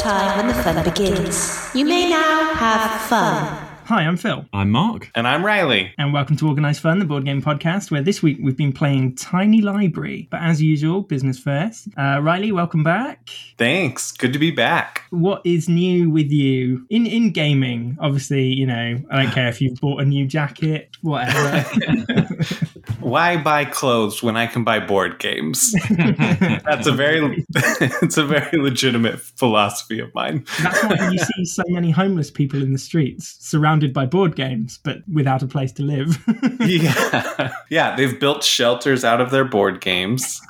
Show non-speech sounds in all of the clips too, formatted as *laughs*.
time when the fun begins. You may now have fun. Hi, I'm Phil, I'm Mark. And I'm Riley. and welcome to Organised Fun, the board game podcast, where this week we've been playing Tiny Library. But as usual, business first. Uh, Riley, welcome back. Thanks. Good to be back. What is new with you in in gaming? Obviously, you know, I don't care if you've bought a new jacket, whatever. *laughs* Why buy clothes when I can buy board games? *laughs* That's a very *laughs* it's a very legitimate philosophy of mine. That's why you *laughs* see so many homeless people in the streets, surrounded by board games, but without a place to live. Yeah. Yeah, they've built shelters out of their board games.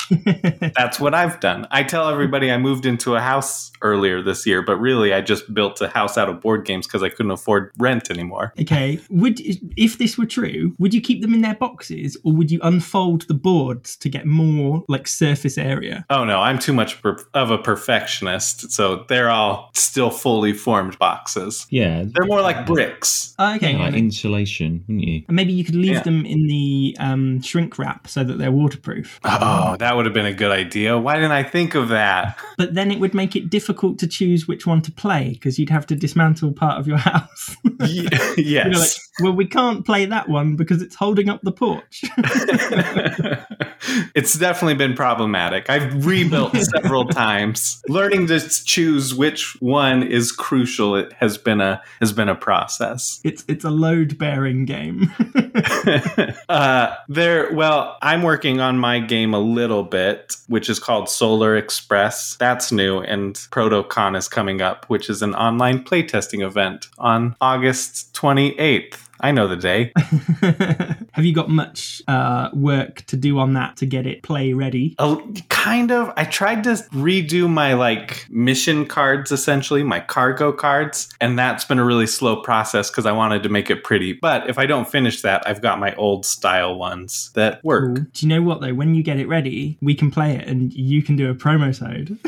That's what I've done. I tell everybody I moved into a house earlier this year, but really I just built a house out of board games because I couldn't afford rent anymore. Okay. Would if this were true, would you keep them in their boxes or would you unfold the boards to get more like surface area? Oh no, I'm too much per- of a perfectionist, so they're all still fully formed boxes. Yeah, They're more like bricks. Oh, okay. yeah, like insulation, wouldn't you? and maybe you could leave Yeah. them in the um, shrink wrap so that they're waterproof. Oh, that would have been a good idea. Why didn't I think of that? *laughs* But then it would make it difficult to choose which one to play because you'd have to dismantle part of your *laughs* house. Ye- *laughs* You're like, yes. well, we can't play that one because it's holding up the porch. *laughs* it's definitely been problematic. I've rebuilt several *laughs* times. Learning to choose which one is crucial it has been a has been a process. it's it's a load bearing game. *laughs* uh, there, well, I'm working on my game a little bit, which is called Solar Express. That's new, and ProtoCon is coming up, which is an online playtesting event on August 28th. I know the day. *laughs* Have you got much uh, work to do on that to get it play ready? Oh, kind of. I tried to redo my like mission cards, essentially my cargo cards, and that's been a really slow process because I wanted to make it pretty. But if I don't finish that, I've got my old style ones that work. Do you know what though? When you get it ready, we can play it and you can do a promo sode.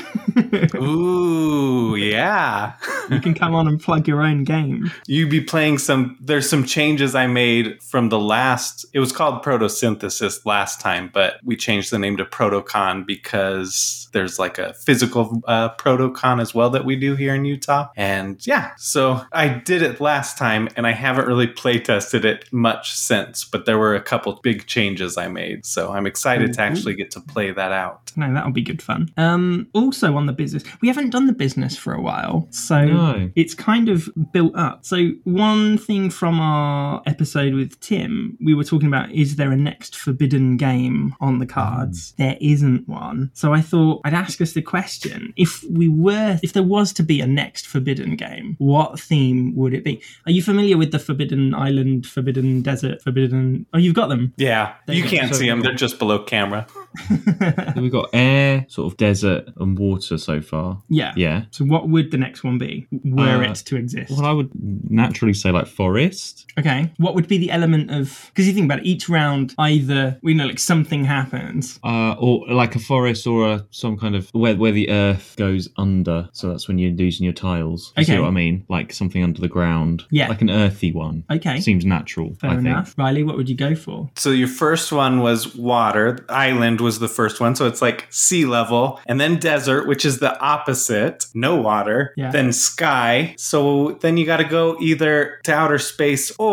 *laughs* Ooh, yeah. you can come on and plug your own game. You'd be playing some. There's some changes I made from the last. It was called Protosynthesis last time, but we changed the name to Protocon because there's like a physical uh, Protocon as well that we do here in Utah. And yeah, so I did it last time, and I haven't really play tested it much since. But there were a couple big changes I made, so I'm excited to actually get to play that out. No, that'll be good fun. Um, also on the business, we haven't done the business for a while, so No. it's kind of built up. So one thing from our episode with Tim, we were talking about is there a next forbidden game on the cards? There isn't one. So I thought I'd ask us the question: if we were, if there was to be a next forbidden game, what theme would it be? Are you familiar with the Forbidden Island, Forbidden Desert, Forbidden? Oh, you've got them. Yeah, There you you can't So- see them; they're just below camera. *laughs* We've got air, sort of desert, and water so far. Yeah. Yeah. So what would the next one be were Uh, it to exist? Well, I would naturally say like forest. Okay. What would be the element of? Because you think about it, each round, either we know like something happens. Uh, or like a forest or a, some kind of where where the earth goes under. So that's when you're losing your tiles. You Okay. See what I mean? Like something under the ground. Yeah. Like an earthy one. Okay. Seems natural. Fair I think. Riley, what would you go for? So your first one was water. Island was the first one. So it's like sea level. And then desert, which is the opposite. No water. Yeah. Then sky. So then you got to go either to outer space or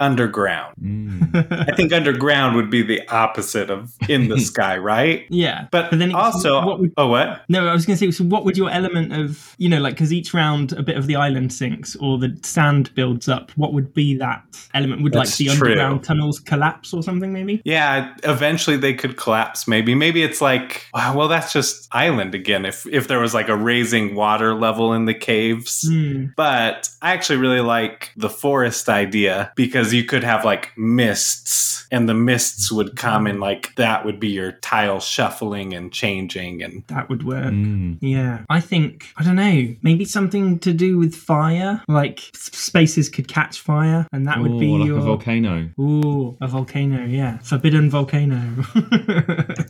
underground. Mm. *laughs* I think underground would be the opposite of in the sky, right? *laughs* yeah. But, But then also, what would- oh, what? No, I was going to say, so what would your element of, you know, like, because each round a bit of the island sinks or the sand builds up, what would be that element? Would like the true. underground tunnels collapse or something, maybe? Yeah, eventually they could collapse. Maybe, maybe it's like, well, that's just island again. If if there was like a raising water level in the caves, Hmm. But I actually really like the forest idea because you could have like mists and the mists would come and like that would be your tile shuffling and changing and That would work. Mm. Yeah, I think I don't know. Maybe something to do with fire, like spaces could catch fire, and that would be like your a volcano. Ooh, a volcano, yeah. Forbidden volcano. *laughs*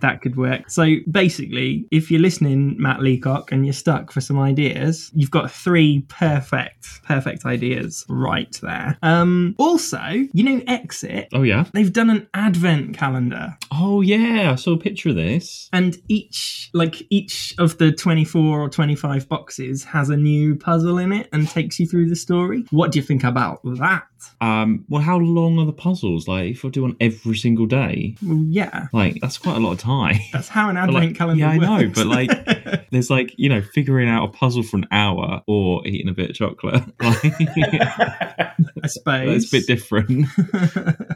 that could work. So basically, if you're listening, Matt Leacock, and you're stuck for some ideas, you've got three perfect, perfect ideas right there. Um, also, you know, Exit. Oh yeah. They've done an advent calendar. Oh yeah, I saw a picture of this. And each like each of the 24 or 25 boxes has a new puzzle in it and takes you through the story. What do you think about that? Um, well, how long are the puzzles? Like, if I do one every single day, Well, yeah. like that's quite a lot of time. *laughs* That's how an advent like, calendar yeah, I works. know, but like, *laughs* there's like you know, figuring out a puzzle for an hour or eating a bit of chocolate. *laughs* Like, I suppose. That's a bit different.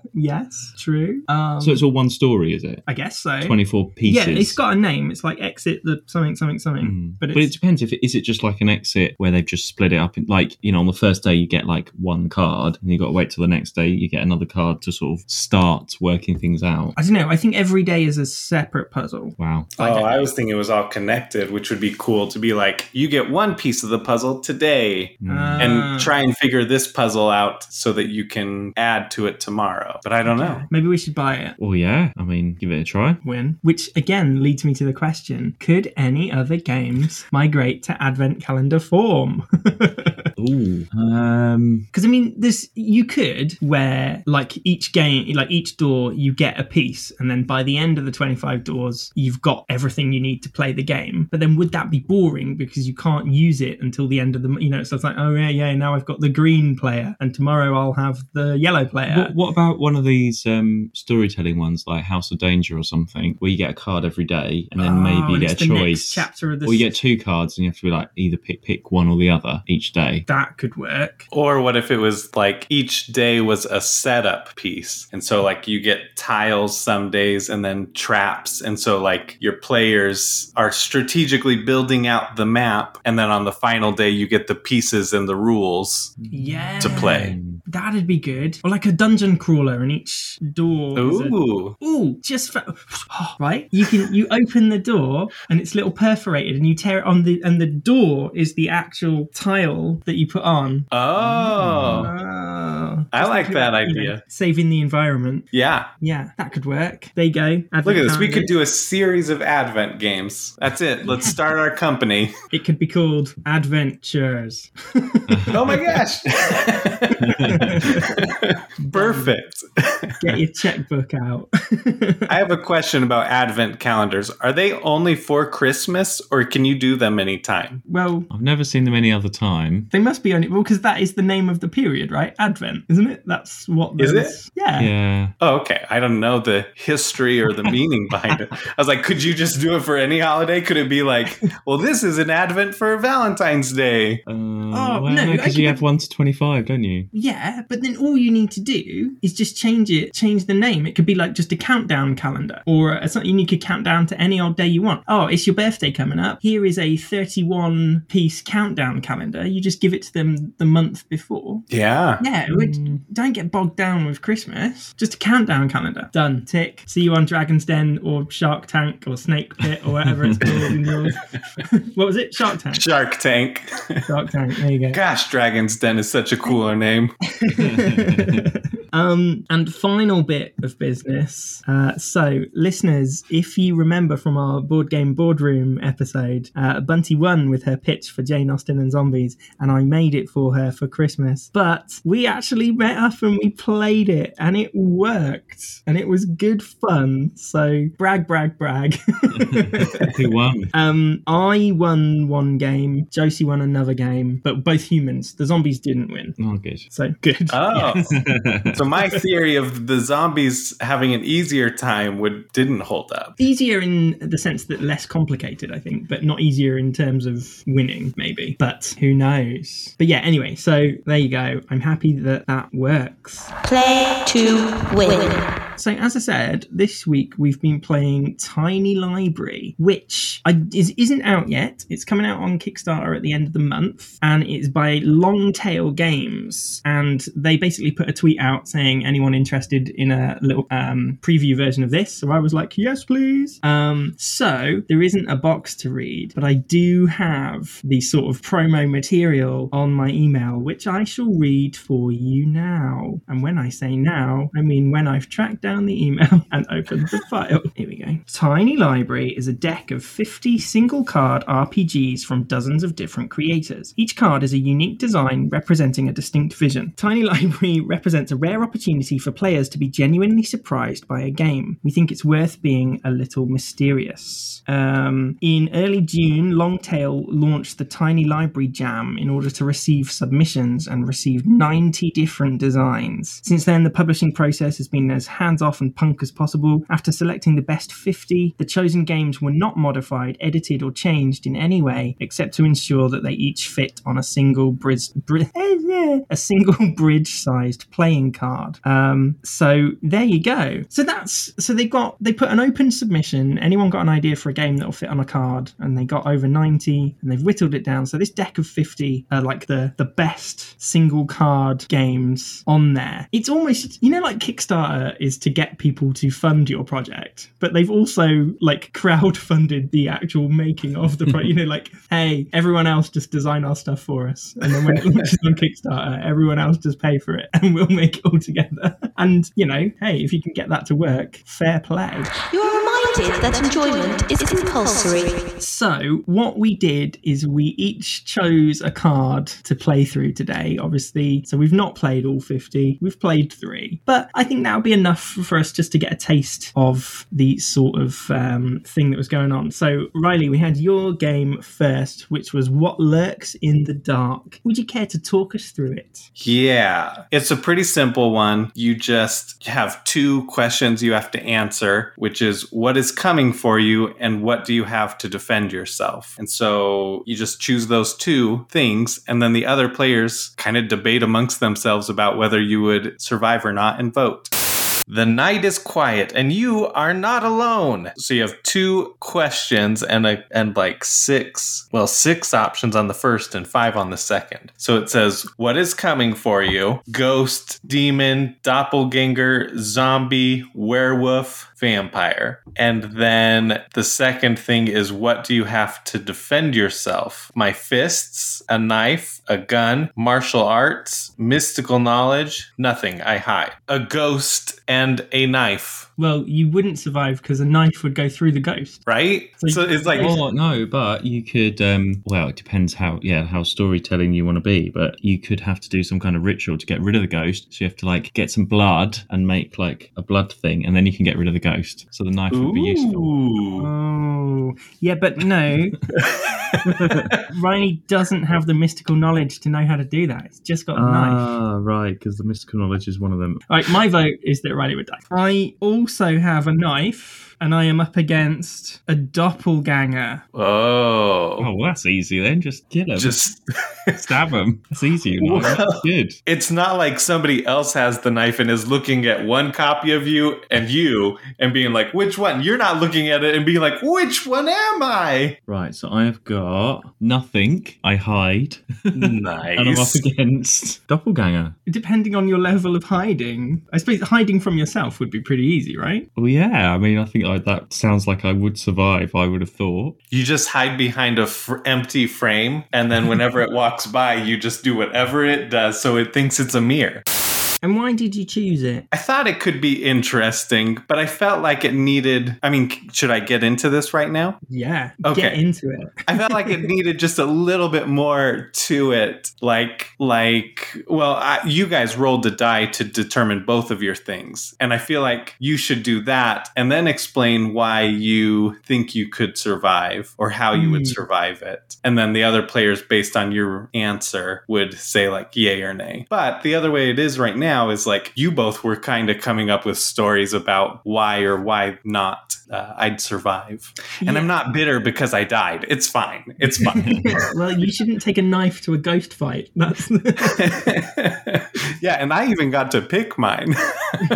*laughs* yes, true. Um, so it's all one story, is it? I guess so. Twenty-four pieces. Yeah, it's got a name. It's like exit the something something something. Mm. But But, it depends if it, is it just like an exit where they've just split it up in like you know on the first day you get like one card and you got to wait till the next day you get another card to sort of start working things out. I don't know. I think every day is a separate puzzle. Wow. Oh, I was thinking it was all connected, which would be cool to be like, you get one piece of the puzzle today Mm. Ah. and try and figure this puzzle out so that you can add to it tomorrow. But I don't know. Maybe we should buy it. well, yeah. I mean, give it a try. Win. Which again leads me to the question: Could any other games migrate to advent calendar form? *laughs* Ooh. Um. Because I mean, this you could where like each game, like each door, you get a piece, and then by the end of the twenty-five doors, you've got everything you need to play the game. But then would that be boring because you can't use it until the end of the, you know? So it's like, oh yeah, yeah, now I've got the green player, and tomorrow I'll have the yellow player. What, what about one of these um, storytelling ones like House of Danger or something, where you get a card every day and then Oh, maybe you get a it's next choice, chapter of the or you get two cards and you have to be like either pick pick one or the other each day. that could work. Or what if it was like each day was a setup piece? And so, like, you get tiles some days and then traps. And so, like, your players are strategically building out the map. And then on the final day, you get the pieces and the rules. Yeah, To play. That'd be good. Or like a dungeon crawler, and each door. is a- Ooh. Ooh, just for, *sighs* right. You can you open the door and it's little perforated, and you tear it on the and the door is the actual tile that you put on. Oh. Oh, I like that idea. saving the environment. Yeah. Yeah, that could work. There you go. Look at this. We could do a series of Advent games. That's it. Let's start our company. It could be called Adventures. *laughs* Oh my gosh. *laughs* *laughs* Perfect. Get your checkbook out. *laughs* I have a question about Advent calendars. Are they only for Christmas or can you do them anytime? well, I've never seen them any other time. they must be only well because that is the name of the period, right? Advent, isn't it? That's what. Is those- Yeah. Yeah. Oh, okay. I don't know the history or the meaning behind it. I was like, could you just do it for any holiday? Could it be like, well, this is an Advent for Valentine's Day? Uh, Oh, well, no, no, because you have one to twenty-five, don't you? Yeah, but then all you need to do is just change it, change the name. It could be like just a countdown calendar, or it's something you could count down to any old day you want. Oh, it's your birthday coming up. Here is a 31 piece countdown calendar. You just give it to them the month before. Yeah. Yeah, it would- hmm. don't get bogged down with Christmas. Just a countdown calendar. Done. Tick. See you on Dragon's Den or Shark Tank or Snake Pit or whatever it's called in yours. *laughs* what was it? Shark Tank. Shark Tank. Shark Tank. There you go. Gosh, Dragon's Den is such a cooler name. *laughs* um, and final bit of business. Uh, so, listeners, if you remember from our board game boardroom episode, uh, Bunty won with her pitch for Jane Austen and zombies, and I made it for her for Christmas. But we actually met up and we played it, and it worked, and it was good fun. So, brag, brag, brag. *laughs* Who won? Um, I won one game, Josie won another game, but both humans. The zombies didn't win. Oh, good. So good. Oh. *laughs* so my *laughs* theory of the zombies having an easier time would didn't hold up. easier in the sense that less complicated, I think, but not easier in terms of winning, maybe. But who knows? But yeah, anyway, so there you go. I'm happy that that works. Play to win. So, as I said, this week we've been playing Tiny Library, which I, is, isn't out yet. It's coming out on Kickstarter at the end of the month, and it's by Longtail Games. And they basically put a tweet out saying, anyone interested in a little um, preview version of this? So I was like, yes, please. Um, so there isn't a box to read, but I do have the sort of promo material on my email, which I shall read for you now. And when I say now, I mean when I've tracked down the email *laughs* and opened the file. Here we go. Tiny Library is a deck of 50 single card RPGs from dozens of different creators. Each card is a unique design representing a distinct vision. Tiny *laughs* Library represents a rare opportunity for players to be genuinely surprised by a game. We think it's worth being a little mysterious. Um, in early June, Longtail launched the Tiny Library Jam in order to receive submissions and received 90 different designs. Since then, the publishing process has been as hands off and punk as possible. After selecting the best 50, the chosen games were not modified, edited, or changed in any way except to ensure that they each fit on a single bridge, bri- *laughs* a single *laughs* bridge-sized playing card. Um, so there you go. So that's so they got they put an open submission. Anyone got an idea for a game that'll fit on a card, and they got over 90, and they've whittled it down. So this deck of 50 are like the the best single card games on there. It's almost you know like Kickstarter is to get people to fund your project, but they've also like *laughs* crowd funded the actual making of the project. you know, like hey, everyone else just design our stuff for us, and then when it launches on Kickstarter, everyone else just pay for it, *laughs* and we'll make it all together. And you know, hey, if you can get that to work, fair play. You are reminded that enjoyment is compulsory. So, what we did is we each chose a card to play through today, obviously. So, we've not played all 50, we've played three. But I think that would be enough for us just to get a taste of the sort of um, thing that was going on. So, Riley, we had your game first, which was What Lurks in the Dark. Would you care to talk us through it? Yeah, it's a pretty simple one. You just have two questions you have to answer, which is what is coming for you and what do you have to defend yourself. And so you just choose those two things, and then the other players kind of debate amongst themselves about whether you would survive or not and vote. The night is quiet and you are not alone. So you have two questions and a and like six, well, six options on the first and five on the second. So it says, What is coming for you? Ghost, demon, doppelganger, zombie, werewolf, vampire. And then the second thing is what do you have to defend yourself? My fists, a knife, a gun, martial arts, mystical knowledge, nothing. I hide. A ghost and a knife. Well, you wouldn't survive because a knife would go through the ghost. Right? So So, it's like Oh no, but you could. um Well, it depends how yeah how storytelling you want to be, but you could have to do some kind of ritual to get rid of the ghost. So you have to like get some blood and make like a blood thing, and then you can get rid of the ghost. So the knife would be useful. Oh, yeah, but no. *laughs* Riley doesn't have the mystical knowledge to know how to do that. It's just got a knife. Ah, right, because the mystical knowledge is one of them. Right, my vote is that Riley would die. I also have a knife, and I am up against a doppelganger. Oh. Oh, well, that's easy then. Just kill him. Just *laughs* stab him. It's easy. You know? Well- That's good. it's not like somebody else has the knife and is looking at one copy of you and you and being like, which one? You're not looking at it and being like, which one am I? Right, so I have got nothing. I hide, Nice. *laughs* and I'm up against doppelganger. Depending on your level of hiding, I suppose hiding from yourself would be pretty easy, right? Well, yeah. I mean, I think I, that sounds like I would survive. I would have thought. You just hide behind a fr- empty frame, and then whenever it walks by, you just do whatever it does so it thinks it's a mirror. And why did you choose it? I thought it could be interesting, but I felt like it needed. I mean, should I get into this right now? Yeah, Okay. get into it. I felt like it *laughs* needed just a little bit more to it. Like, like, well, I, you guys rolled the die to determine both of your things, and I feel like you should do that and then explain why you think you could survive or how you would Hmm. survive it, and then the other players, based on your answer, would say like yay or nay. But the other way it is right now is like you both were kind of coming up with stories about why or why not uh, I'd survive. And Yeah. I'm not bitter because I died. It's fine. It's fine. *laughs* well, you shouldn't take a knife to a ghost fight. That's *laughs* yeah, and I even got to pick mine. *laughs*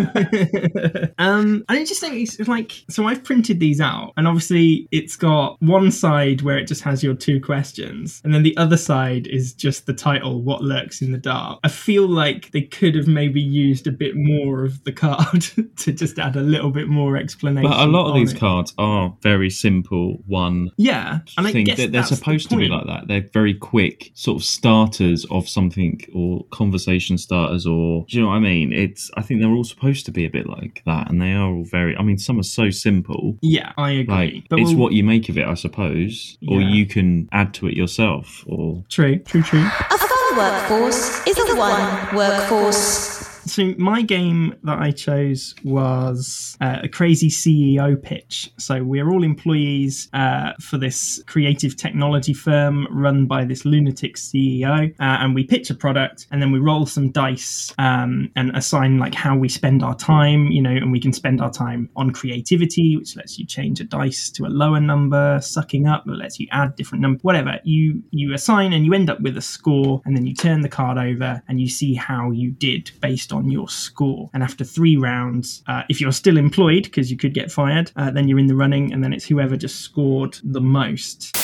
um, and I just think it's like so. I've printed these out, and obviously it's got one side where it just has your two questions, and then the other side is just the title "What Lurks in the Dark." I feel like they could have maybe used a bit more of the card *laughs* to just add a little bit more explanation. But a lot of these it. cards are very simple. One yeah, and I thing guess that they're that's the supposed to be like that. They're very quick sort of starters of something or conversation starters or do you know what I mean? It's I think they're all supposed to be a bit like that and they are all very I mean some are so simple. Yeah, I agree. Like but it's we'll- what you make of it, I suppose. Or Yeah. you can add to it yourself or True, true, true. Workforce is a one workforce. So my game that I chose was uh, a crazy CEO pitch. So we're all employees uh, for this creative technology firm run by this lunatic CEO, uh, and we pitch a product, and then we roll some dice um, and assign like how we spend our time. You know, and we can spend our time on creativity, which lets you change a dice to a lower number. Sucking up that lets you add different number. Whatever you you assign, and you end up with a score, and then you turn the card over, and you see how you did based on your score. And after three rounds, uh, if you're still employed, because you could get fired, uh, then you're in the running, and then it's whoever just scored the most.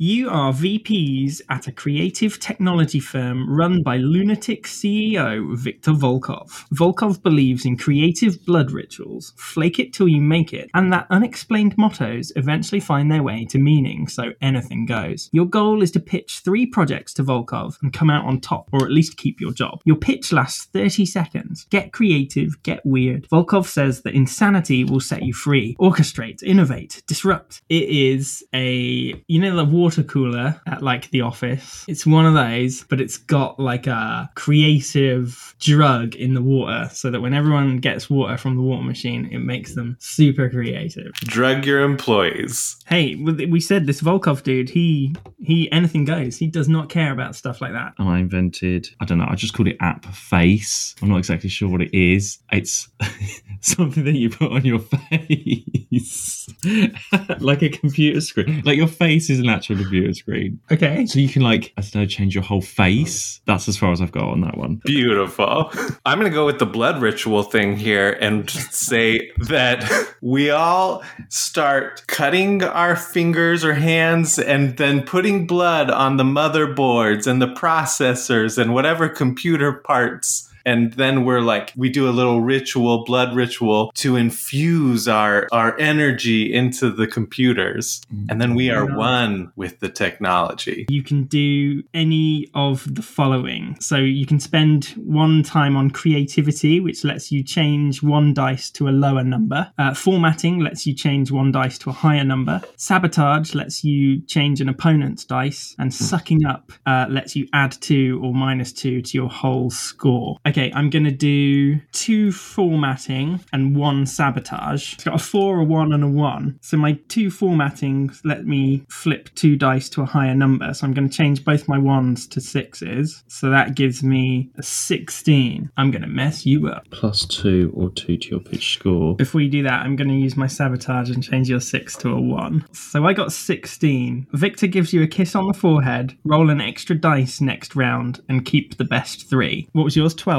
You are VPs at a creative technology firm run by lunatic CEO Viktor Volkov. Volkov believes in creative blood rituals, flake it till you make it, and that unexplained mottos eventually find their way to meaning, so anything goes. Your goal is to pitch three projects to Volkov and come out on top, or at least keep your job. Your pitch lasts 30 seconds. Get creative, get weird. Volkov says that insanity will set you free. Orchestrate, innovate, disrupt. It is a, you know, the water cooler at like the office. It's one of those, but it's got like a creative drug in the water so that when everyone gets water from the water machine, it makes them super creative. Drug your employees. Hey, we we said this Volkov dude, he, he, anything goes. He does not care about stuff like that. Oh, I invented I don't know, I just called it app face. I'm not exactly sure what it is. It's *laughs* something that you put on your *laughs* face. *laughs* like a computer screen. Like your face is an actual computer screen. Okay. So you can like I don't know, change your whole face. That's as far as I've got on that one. Beautiful. I'm going to go with the blood ritual thing here and say that we all start cutting our fingers or hands and then putting blood on the motherboards and the processors and whatever computer parts. And then we're like, we do a little ritual, blood ritual to infuse our, our energy into the computers. And then we are one with the technology. You can do any of the following. So you can spend one time on creativity, which lets you change one dice to a lower number. Uh, formatting lets you change one dice to a higher number. Sabotage lets you change an opponent's dice. And sucking up uh, lets you add two or minus two to your whole score. Okay, I'm going to do two formatting and one sabotage. It's got a four, a one, and a one. So my two formattings let me flip two dice to a higher number. So I'm going to change both my ones to sixes. So that gives me a 16. I'm going to mess you up. Plus two or two to your pitch score. Before you do that, I'm going to use my sabotage and change your six to a one. So I got 16. Victor gives you a kiss on the forehead, roll an extra dice next round, and keep the best three. What was yours? 12?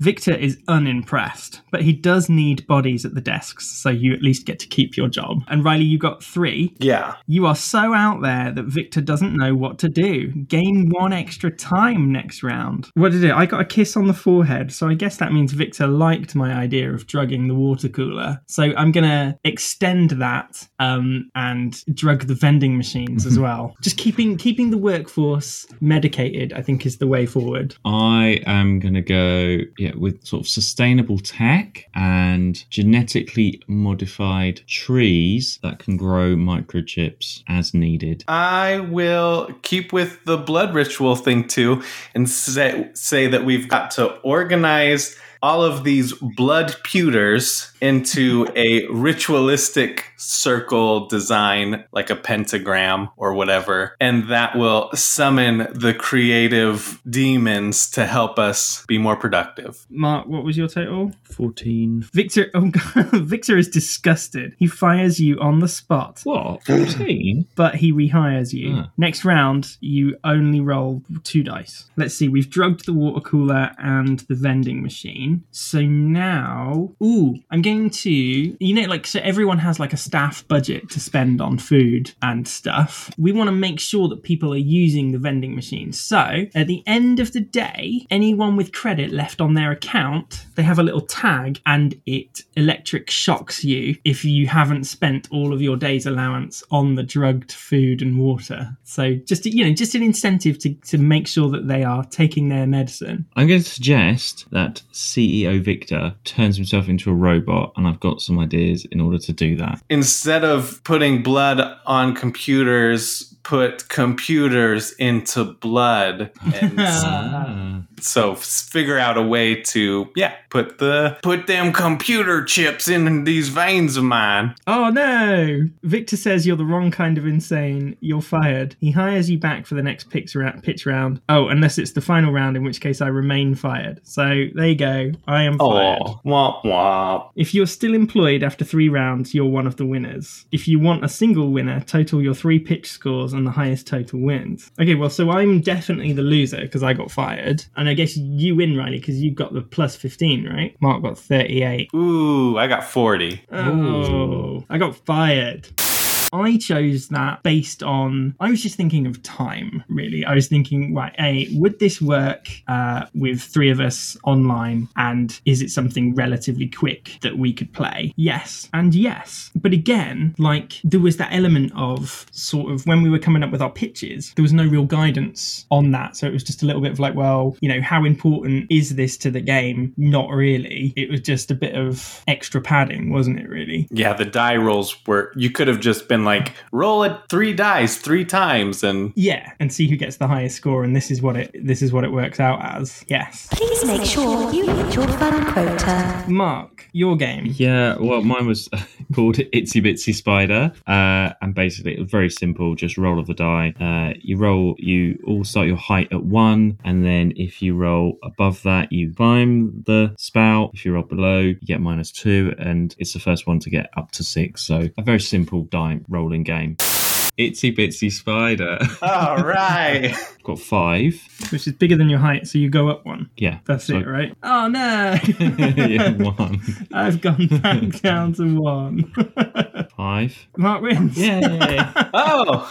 Victor is unimpressed, but he does need bodies at the desks, so you at least get to keep your job. And Riley, you got three. Yeah. You are so out there that Victor doesn't know what to do. Gain one extra time next round. What did it? I got a kiss on the forehead, so I guess that means Victor liked my idea of drugging the water cooler. So I'm gonna extend that um, and drug the vending machines as *laughs* well. Just keeping keeping the workforce medicated, I think, is the way forward. I am going to go yeah with sort of sustainable tech and genetically modified trees that can grow microchips as needed. I will keep with the blood ritual thing too and say, say that we've got to organize all of these blood pewters into a ritualistic circle design, like a pentagram or whatever. And that will summon the creative demons to help us be more productive. Mark, what was your total? 14. Victor, oh God, *laughs* Victor is disgusted. He fires you on the spot. What? 14? *laughs* but he rehires you. Ah. Next round, you only roll two dice. Let's see, we've drugged the water cooler and the vending machine. So now, ooh, I'm going to, you know, like, so everyone has like a staff budget to spend on food and stuff. We want to make sure that people are using the vending machines. So at the end of the day, anyone with credit left on their account, they have a little tag and it electric shocks you if you haven't spent all of your day's allowance on the drugged food and water. So just, you know, just an incentive to, to make sure that they are taking their medicine. I'm going to suggest that CEO Victor turns himself into a robot, and I've got some ideas in order to do that. Instead of putting blood on computers, put computers into blood. And *laughs* so figure out a way to yeah put the put them computer chips in these veins of mine Oh no! Victor says you're the wrong kind of insane. You're fired. He hires you back for the next pitch round. Pitch round. Oh, unless it's the final round, in which case I remain fired. So there you go. I am fired. oh womp womp If you're still employed after three rounds, you're one of the winners. If you want a single winner, total your three pitch scores and the highest total wins. Okay, well, so I'm definitely the loser because I got fired. And I guess you win, Riley, because you got the plus 15, right? Mark got 38. ooh i got 40 Oh, I got fired. I chose that based on, I was just thinking of time, really. I was thinking, right, A, would this work uh, with three of us online? And is it something relatively quick that we could play? Yes, and yes. But again, like, there was that element of sort of when we were coming up with our pitches, there was no real guidance on that. So it was just a little bit of like, well, you know, how important is this to the game? Not really. It was just a bit of extra padding, wasn't it, really? yeah the die rolls were you could have just been like roll it three dice three times and Yeah, and see who gets the highest score, and this is what it this is what it works out as. Yes, Please make sure you hit your fun quota. Mark, your game. Yeah, well, mine was *laughs* called Itsy Bitsy Spider, uh, and basically it was very simple. Just roll of the die. Uh, you roll. You all start your height at one, and then if you roll above that, you climb the spout. If you roll below, you get minus two, and it's the first one to get up to six. So a very simple die rolling game. Itsy Bitsy Spider. all *laughs* right Got five. Which is bigger than your height, so you go up one. Yeah, That's so- it, right? *laughs* Oh no! *laughs* yeah, one, I've gone back down to one. five. Mark wins. Yeah. oh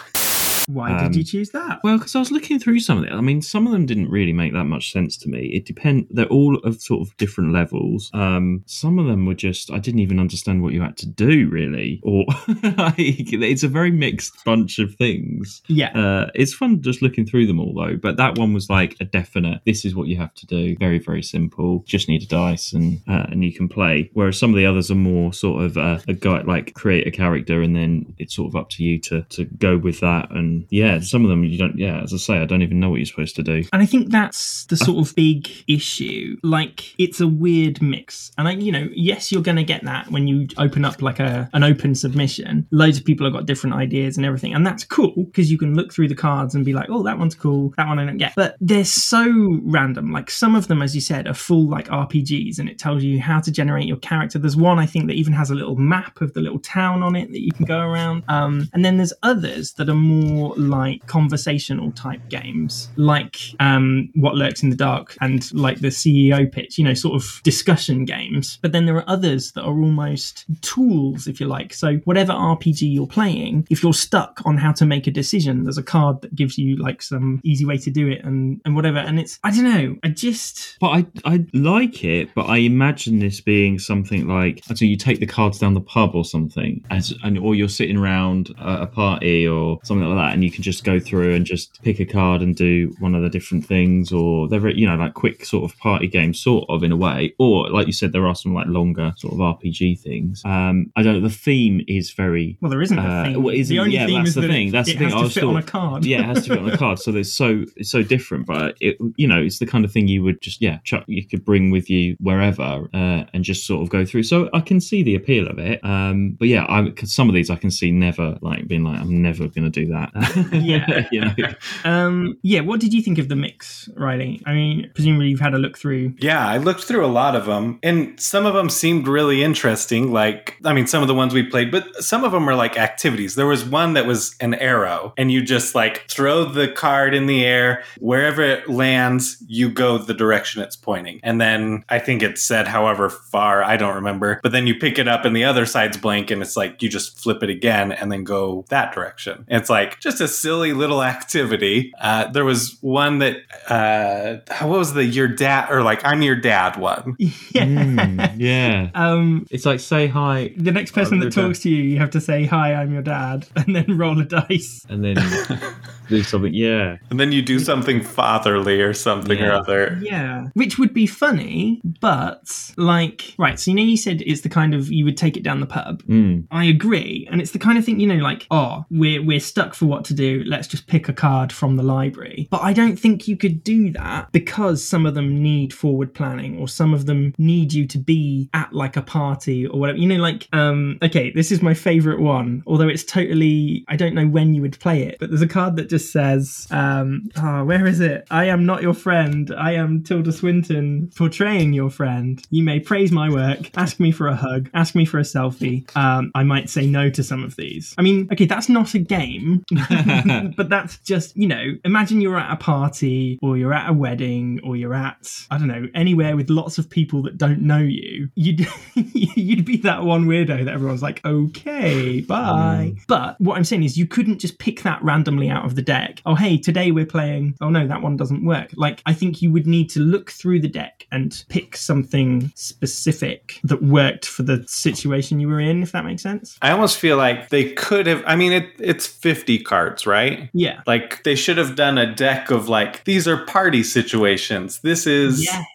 Why Um, did you choose that? Well, because I was looking through some of it. I mean, some of them didn't really make that much sense to me. It depend. They're all of sort of different levels. Um, some of them were just I didn't even understand what you had to do really, or *laughs* like, it's a very mixed bunch of things. Yeah. Uh, it's fun just looking through them all though. But that one was like a definite. This is what you have to do. Very very simple. Just need a dice and uh, and you can play. Whereas some of the others are more sort of uh, a guide like create a character and then it's sort of up to you to to go with that. And yeah, some of them you don't. Yeah, as I say, I don't even know what you're supposed to do. And I think that's the sort of big issue. Like, it's a weird mix. And I, you know, yes, you're going to get that when you open up like a an open submission. Loads of people have got different ideas and everything, and that's cool because you can look through the cards and be like, oh, that one's cool, that one I don't get. But they're so random. Like some of them, as you said, are full like RPGs, and it tells you how to generate your character. There's one I think that even has a little map of the little town on it that you can go around. Um, and then there's others that are more like conversational type games, like um, What Lurks in the Dark and like the CEO pitch, you know, sort of discussion games. But then there are others that are almost tools, if you like. So whatever RPG you're playing, if you're stuck on how to make a decision, there's a card that gives you like some easy way to do it and, and whatever. And it's, I don't know, I just, But I I like it, but I imagine this being something like so you take the cards down the pub or something, as and or you're sitting around a, a party or something like that, and you can just go through and just pick a card and do one of the different things, or they're very, you know like quick sort of party games, sort of in a way, or like you said, there are some like longer sort of RPG things. Um, I don't know. The theme is very well, there isn't a Uh, theme. well, the only yeah, theme that's is the that thing. It, That's it the thing. has I to was fit on a card. yeah, it has to fit on a card. So there's so it's so different, but it you know it's the kind of thing you would just yeah chuck you could bring with you wherever uh, and just sort of go through. So I can see the appeal of it. Um, but yeah, I cause some of these I can see never like being like I'm never going to do that. *laughs* Yeah. *laughs* you know. Um, yeah, what did you think of the mix, Riley? I mean, presumably you've had a look through. Yeah, I looked through a lot of them, and some of them seemed really interesting. Like, I mean, some of the ones we played, but some of them were like activities. There was one that was an arrow, and you just like throw the card in the air. Wherever it lands, you go the direction it's pointing. And then I think it said however far, I don't remember. But then you pick it up, and the other side's blank, and it's like you just flip it again and then go that direction. And it's like just a silly little activity. Uh, there was one that, uh, what was the your dad, or like I'm your dad one? *laughs* yeah. Mm, yeah. *laughs* Um, It's like say hi the next person I'm that your talks to you, you have to say, Hi, I'm your dad, *laughs* and then roll a dice. and then do something. Yeah. And then you do something fatherly or something or other. Yeah. Which would be funny, but like, right, so you know, you said it's the kind of, you would take it down the pub. Mm. I agree. And it's the kind of thing, you know, like, oh, we're, we're stuck for what to do. Let's just pick a card from the library. But I don't think you could do that because some of them need forward planning or some of them need you to be at like a party or whatever. You know, like, um, okay, this is my favorite one, although it's totally, I don't know when you would play it, but there's a card that just says, um, oh, where is it? I am not your friend. I am Tilda Swinton portraying your friend. You may praise my work, ask me for a hug, ask me for a selfie. Um, I might say no to some of these. I mean, okay, that's not a game, *laughs* *laughs* but that's just, you know, imagine you're at a party or you're at a wedding or you're at, I don't know, anywhere with lots of people that don't know you. You'd, *laughs* you'd be that one weirdo that everyone's like, okay, bye. Mm. But what I'm saying is you couldn't just pick that randomly out of the deck. Oh, hey, today we're playing, oh no, that one doesn't work. Like, I think you would need to look through the deck and pick something specific that worked for the situation you were in, if that makes sense. I almost feel like they could have. I mean, it, it's 50 cards, right? Yeah. Like they should have done a deck of like, these are party situations. This is. Yes.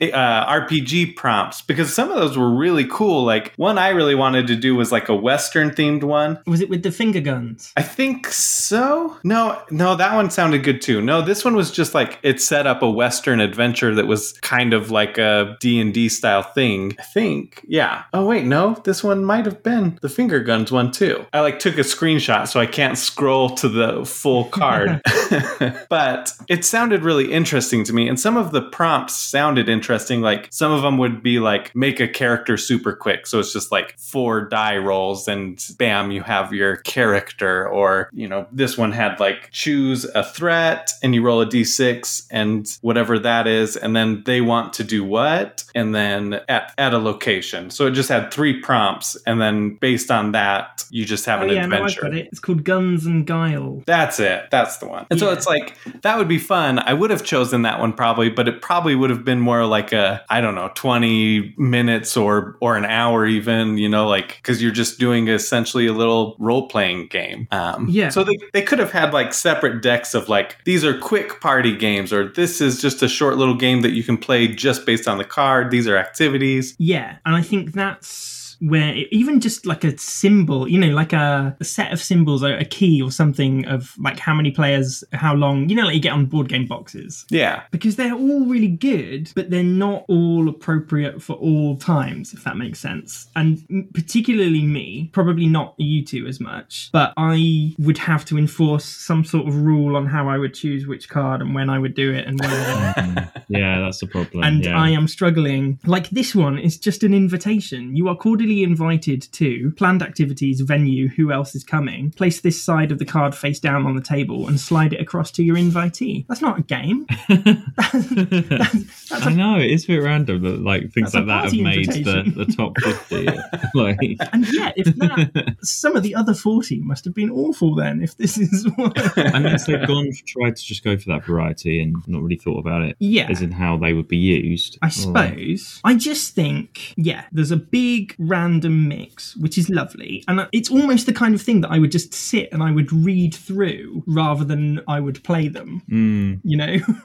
Uh, RPG prompts because some of those were really cool. Like one I really wanted to do was like a Western themed one. Was it with the finger guns? I think so. No, no, that one sounded good too. No, this one was just like it set up a Western adventure that was kind of like a D and D style thing. I think, yeah. Oh wait, no, this one might have been the finger guns one too. I like took a screenshot so I can't scroll to the full card, *laughs* *laughs* but it sounded really interesting to me. And some of the prompts sounded interesting. Like some of them would be like make a character super quick, so it's just like four die rolls and bam, you have your character. Or you know, this one had like choose a threat and you roll a d6 and whatever that is, and then they want to do what, and then at at a location. So it just had three prompts, and then based on that, you just have Oh, an yeah, no, adventure. got it. It's called Guns and Guile. That's it. That's the one. And so it's like that would be fun. I would have chosen that one probably, but it probably would have been more like a I don't know, 20 minutes or or an hour even, you know, like cuz you're just doing essentially a little role-playing game. Um Yeah. So they they could have had like separate decks of like these are quick party games or this is just a short little game that you can play just based on the card. These are activities. Yeah, and I think that's where even just like a symbol, you know, like a, a set of symbols or a key or something of like how many players, how long, you know, like you get on board game boxes. Yeah. Because they're all really good, but they're not all appropriate for all times, if that makes sense. And particularly me, probably not you two as much, but I would have to enforce some sort of rule on how I would choose which card and when I would do it and where. Mm. *laughs* yeah, that's the problem. and yeah. I am struggling. Like this one is just an invitation. You are cordially invited to planned activities, venue, who else is coming. Place this side of the card face down on the table and slide it across to your invitee. That's not a game. *laughs* that's I a- know it is a bit random that like things like that have made the, the top fifty. *laughs* like, And yet, if that, *laughs* some of the other 40 must have been awful then, if this is what. unless they've gone tried to just go for that variety and not really thought about it, Yeah. as in how they would be used. I Or- suppose. I just think, yeah, there's a big random mix, which is lovely. And it's almost the kind of thing that I would just sit and I would read through rather than I would play them, Mm, you know? *laughs*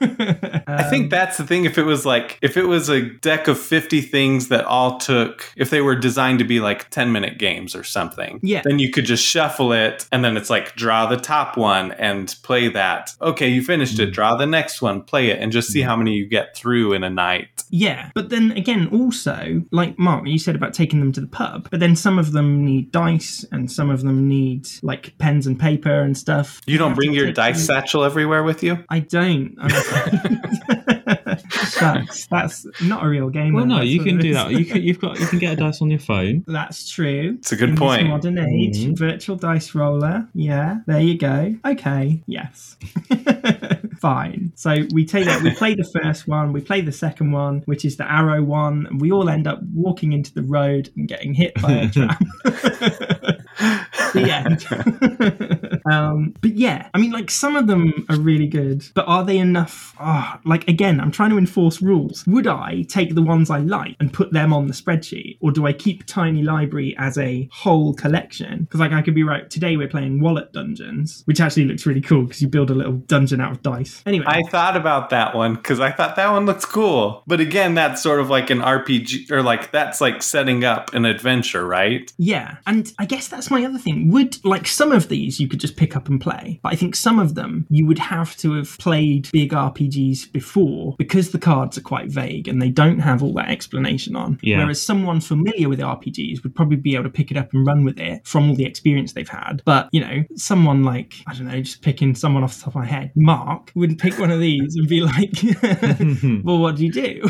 I think um, that's the thing. If it was like, if it was a deck of 50 things that all took, if they were designed to be like 10 minute games or something, Yeah. then you could just shuffle it and then it's like, draw the top one and play that. Okay, you finished it. Hmm. Draw the next one, play it, and just see hmm. how many you get through in a night. Yeah, but then again, also, like Mark, you said about taking them to the the pub. But then some of them need dice, and some of them need like pens and paper and stuff. You don't bring your dice them- satchel everywhere with you? I don't. I'm afraid. *laughs* That's not a real game. Well, no, you can do that. You can, you've got you can get a dice on your phone. *laughs* That's true. It's a good In point. This modern age, Mhm. virtual dice roller. Yeah, there you go. Okay, yes. *laughs* Fine. So we take that. We *laughs* play the first one. We play the second one, which is the arrow one, and we all end up walking into the road and getting hit by a *laughs* tram. *laughs* the end. *laughs* um, but yeah, I mean, like some of them are really good, but are they enough? Oh, like again, I'm trying to enforce rules. Would I take the ones I like and put them on the spreadsheet, or do I keep Tiny Library as a whole collection? Because like I could be right. Today we're playing Wallet Dungeons, which actually looks really cool because you build a little dungeon out of dice. Anyway, I thought about that one because I thought that one looks cool. But again, that's sort of like an RPG, or like that's like setting up an adventure, right? Yeah, and I guess that's my other thing. Would like some of these you could just pick up and play, but I think some of them you would have to have played big RPGs before because the cards are quite vague and they don't have all that explanation on. Yeah. Whereas someone familiar with RPGs would probably be able to pick it up and run with it from all the experience they've had. But you know, someone like I don't know, just picking someone off the top of my head, Mark would pick one of these and be like, *laughs* "Well, what do you do?"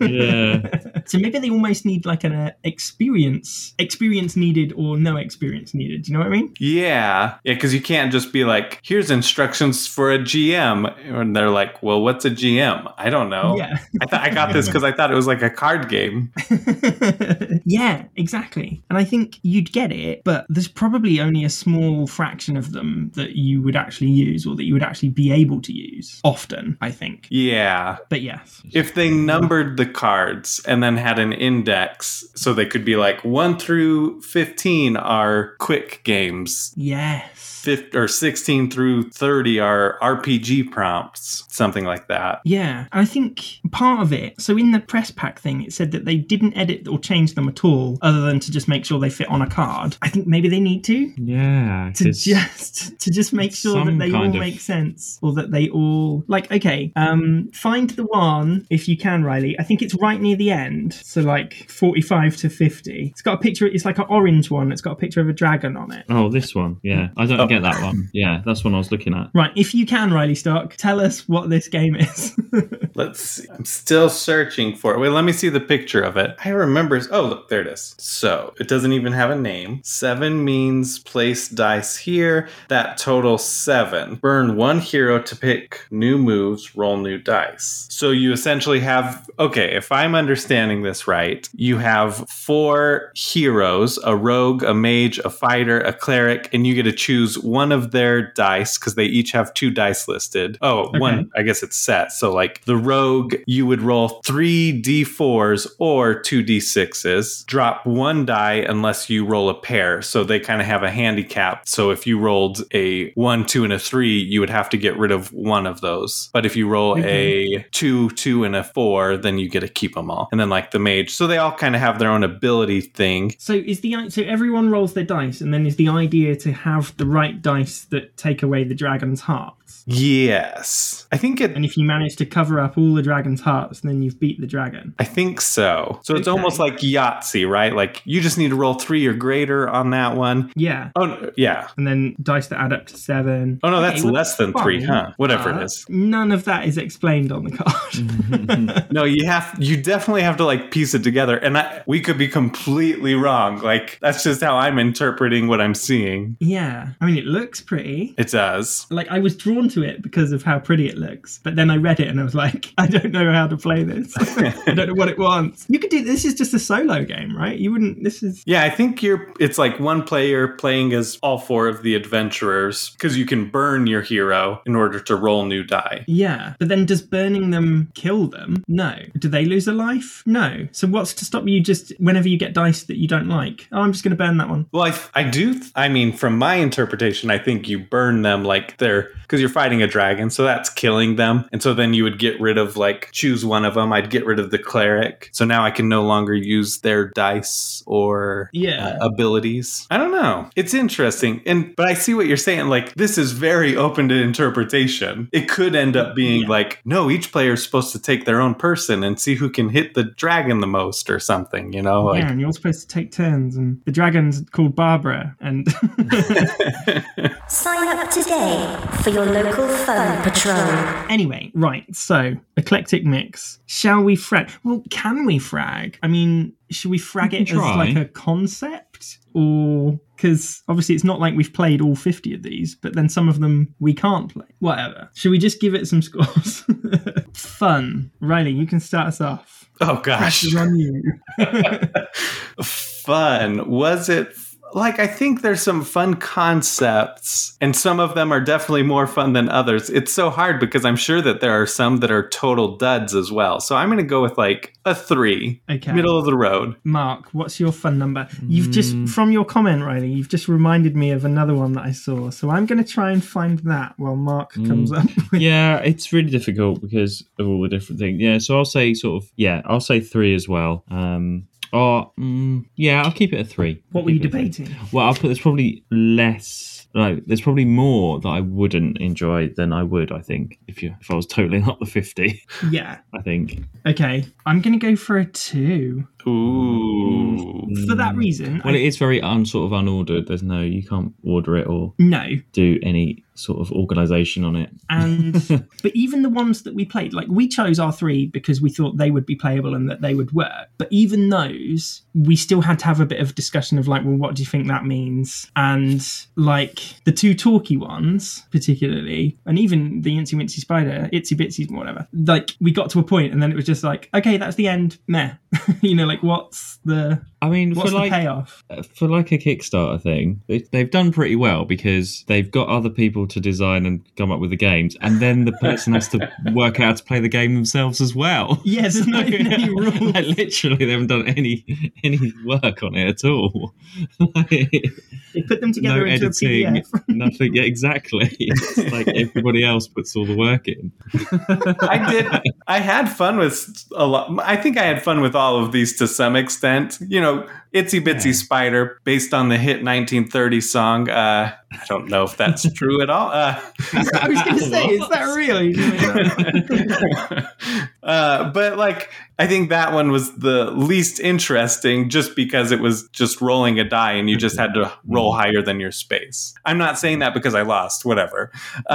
Yeah. *laughs* so maybe they almost need like an uh, experience, experience needed or no experience needed. Do you know what I mean? Yeah, yeah, because you can't just be like, "Here's instructions for a GM," and they're like, "Well, what's a GM?" I don't know. Yeah. *laughs* I thought I got this because I thought it was like a card game. *laughs* yeah, exactly. And I think you'd get it, but there's probably only a small fraction of them that you would actually use or that you would actually be able to use often, I think. Yeah, But yes. if they numbered the cards and then had an index, so they could be like one through fifteen are quick games, Yes. fifth or 16 through 30 are RPG prompts, something like that. Yeah, I think part of it. So in the press pack thing, it said that they didn't edit or change them at all, other than to just make sure they fit on a card. I think maybe they need to Yeah. To just to just make sure that they all of- make sense, or that they all like. Okay, um, find the one if you can, Riley. I think it's right near the end, so like forty-five to fifty. It's got a picture. It's like an orange one. It's got a picture of a dragon on it. Oh, this one. Yeah. I don't Oh. get that one. Yeah, that's one I was looking at. Right, if you can, Riley Stark, tell us what this game is. *laughs* Let's see. I'm still searching for it. Wait, let me see the picture of it. I remember. Oh, look, there it is. So it doesn't even have a name. Seven means place dice here. That total seven. Burn one hero to pick new moves, roll new dice. So you essentially have, okay, if I'm understanding this right, you have four heroes a rogue, a mage, a fighter, a cleric, and you get to choose one of their dice because they each have two dice listed. Oh, one Okay. I guess it's set. So, like the rogue, you would roll three d4s or two d6s, drop one die unless you roll a pair. So, they kind of have a handicap. So, if you rolled a one, two, and a three, you would have to get rid of one of those. But if you roll a two, two, and a four, then you get to keep them all. And then, like the mage. So, they all kind of have their own ability thing. so is the so everyone rolls their dice, and then is the idea to have the right dice that take away the dragon's hearts. Yes. I think it. And if you manage to cover up all the dragon's hearts, then you've beat the dragon. I think so. So it's Okay. almost like Yahtzee, right? Like you just need to roll three or greater on that one. Yeah. Oh, no, yeah. And then dice that add up to seven. Oh, no, Okay, that's well, less than three, huh? Whatever it but. None of that is explained on the card. *laughs* *laughs* No, you have, you definitely have to like piece it together. And I, we could be completely wrong. Like that's just how I'm interpreting what I'm seeing. yeah. I mean, it looks pretty. It does. Like, I was drawn to it because of how pretty it looks. But then I read it and I was like, *laughs* I don't know how to play this. *laughs* I don't know what it wants. You could do this, is just a solo game, right? You wouldn't, this is. Yeah, I think you're. It's like one player playing as all four of the adventurers because you can burn your hero in order to roll new die. Yeah, but then does burning them kill them? No. Do they lose a life? No. So what's to stop you just whenever you get dice that you don't like? Oh, I'm just going to burn that one. Well, I, I do. I mean, from my interpretation, I think you burn them like they're because you're fighting a dragon, so that's killing them. And so then you would get rid of like choose one of them. I'd get rid of the cleric, so now I can no longer use their dice or Yeah. uh, abilities. I don't know. It's interesting, and but I see what you're saying. Like this is very open to interpretation. It could end up being Yeah. like, no, each player is supposed to take their own person and see who can hit the dragon the most or something. You know, like. yeah, and you're supposed to take turns, and the dragon's called Barbara, and *laughs* Sign up today for your local fun patrol. Anyway, right, so eclectic mix. Shall we frag? Well, can we frag? I mean, should we frag We it can as like a concept? Or because obviously it's not like we've played all 50 of these, but then some of them we can't play. Whatever. Should we just give it some scores? *laughs* Fun. Riley, you can start us off. oh gosh. Pressure's on you. *laughs* fun was it like i think there's some fun concepts and some of them are definitely more fun than others it's so hard because i'm sure that there are some that are total duds as well so i'm going to go with like a three Okay. middle of the road Mark, what's your fun number? You've just, Mm. from your comment, Riley, you've just reminded me of another one that I saw. So I'm going to try and find that while Mark comes Mm. up *laughs* with. yeah, it's really difficult because of all the different things. Yeah, so I'll say sort of yeah, I'll say three as well. Um, or mm, yeah, I'll keep it a three. What were you keep it a three. debating? Well, I'll put there's probably less. Like, there's probably more that I wouldn't enjoy than I would. I think if you if I was totaling *laughs* up the fifty, Yeah. I think. Okay. I'm going to go for a two. ooh For that reason, Well, I- it is very un sort of unordered. There's no you can't order it or no. do any sort of organization on it. And *laughs* but even the ones that we played, like we chose our three because we thought they would be playable and that they would work. But even those, we still had to have a bit of discussion of like, well, what do you think that means? And like the two talky ones, particularly, and even the Incy Wincy Spider, Itsy Bitsy, whatever. Like we got to a point and then it was just like, okay, that's the end. Meh. *laughs* you know, like what's the I mean, what's for the like payoff? Uh, for like a Kickstarter thing, they, they've done pretty well because they've got other people to design and come up with the games, and then the person has to *laughs* work out how to play the game themselves as well. Yeah, there's even any *laughs* rules. like literally, they haven't done any any work on it at all. *laughs* Like, They put them together no into editing, a PDF. nothing. Yeah, exactly. *laughs* It's like everybody else puts all the work in. I did. I had fun with a lot. I think I had fun with all of these to some extent. You know, Itsy Bitsy Yeah. Spider, based on the hit 1930 song. Uh, I don't know if that's *laughs* true at all. Uh, I was going to say, is that real? *laughs* uh, but like, I think that one was the least interesting just because it was just rolling a die and you just had to roll higher than your space. I'm not saying that because I lost, whatever. *laughs*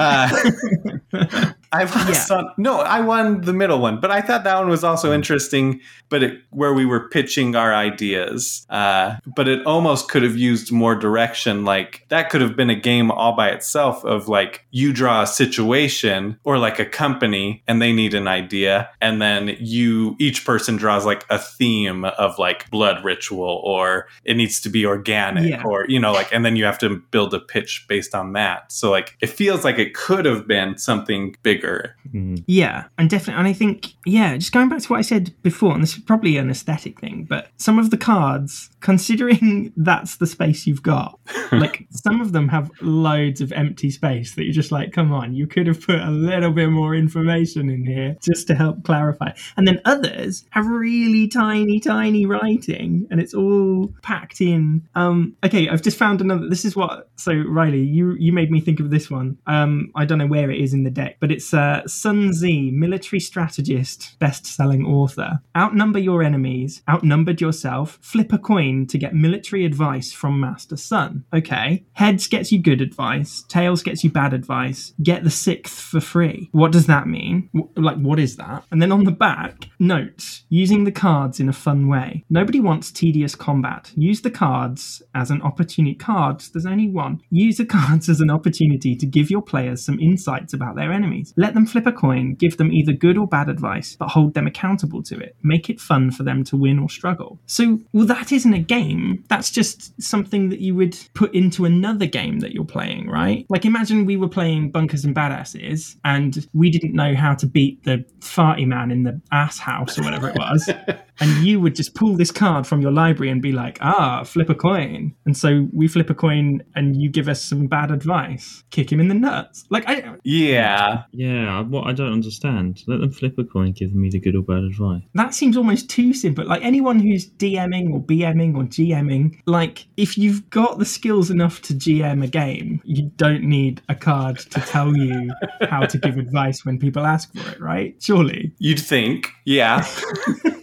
I *laughs* lost on, no, I won the middle one, but I thought that one was also interesting, but it, where we were pitching our ideas. Uh, but it almost could have used more direction. Like that could have been a game all by itself of like you draw a situation or like a company and they need an idea. And then you, each person draws like a theme of like blood ritual or it needs to be organic Yeah. or, you know, like, and then you have to build a pitch based on that. So like it feels like it could have been something bigger. Mhm. Yeah, and definitely, and I think, yeah, just going back to what I said before, and this is probably an aesthetic thing, but some of the cards, considering *laughs* that's the space you've got, *laughs* like some of them have loads of empty space that you're just like, come on, you could have put a little bit more information in here just to help clarify. And then others have really tiny, tiny writing, and it's all packed in. Um, okay, I've just found another. This is what. So Riley, you you made me think of this one. Um, I don't know where it is in the deck, but it's uh, Sun Tzu, military strategist, best-selling author. Outnumber your enemies, outnumbered yourself. Flip a coin to get military advice from Master Sun. Okay, heads gets you good advice, tails gets you bad advice. Get the sixth for free. What does that mean? W- like, what is that? And then on the back, notes using the cards in a fun way. Nobody wants tedious combat. Use the cards as an opportunity. Cards, there's only one. Use the cards as an opportunity to give your players some insights about their enemies. Let them flip a coin, give them either good or bad advice, but hold them accountable to it. Make it fun for them to win or struggle. So, well, that isn't a game. That's just something that you would put into another game that you're playing, right? Like, imagine we were playing Bunkers and Badasses and we didn't know how to beat the farty man in the ass house or whatever it was. *laughs* and you would just pull this card from your library and be like, ah, flip a coin. And so we flip a coin and you give us some bad advice. Kick him in the nuts. Like, I, Yeah. Yeah, what I don't understand. Let them flip a coin, giving me the good or bad advice. that seems almost too simple. Like anyone who's DMing or BMing or GMing, like if you've got the skills enough to GM a game, you don't need a card to tell you how to give *laughs* advice when people ask for it, right? Surely. You'd think. Yeah. *laughs*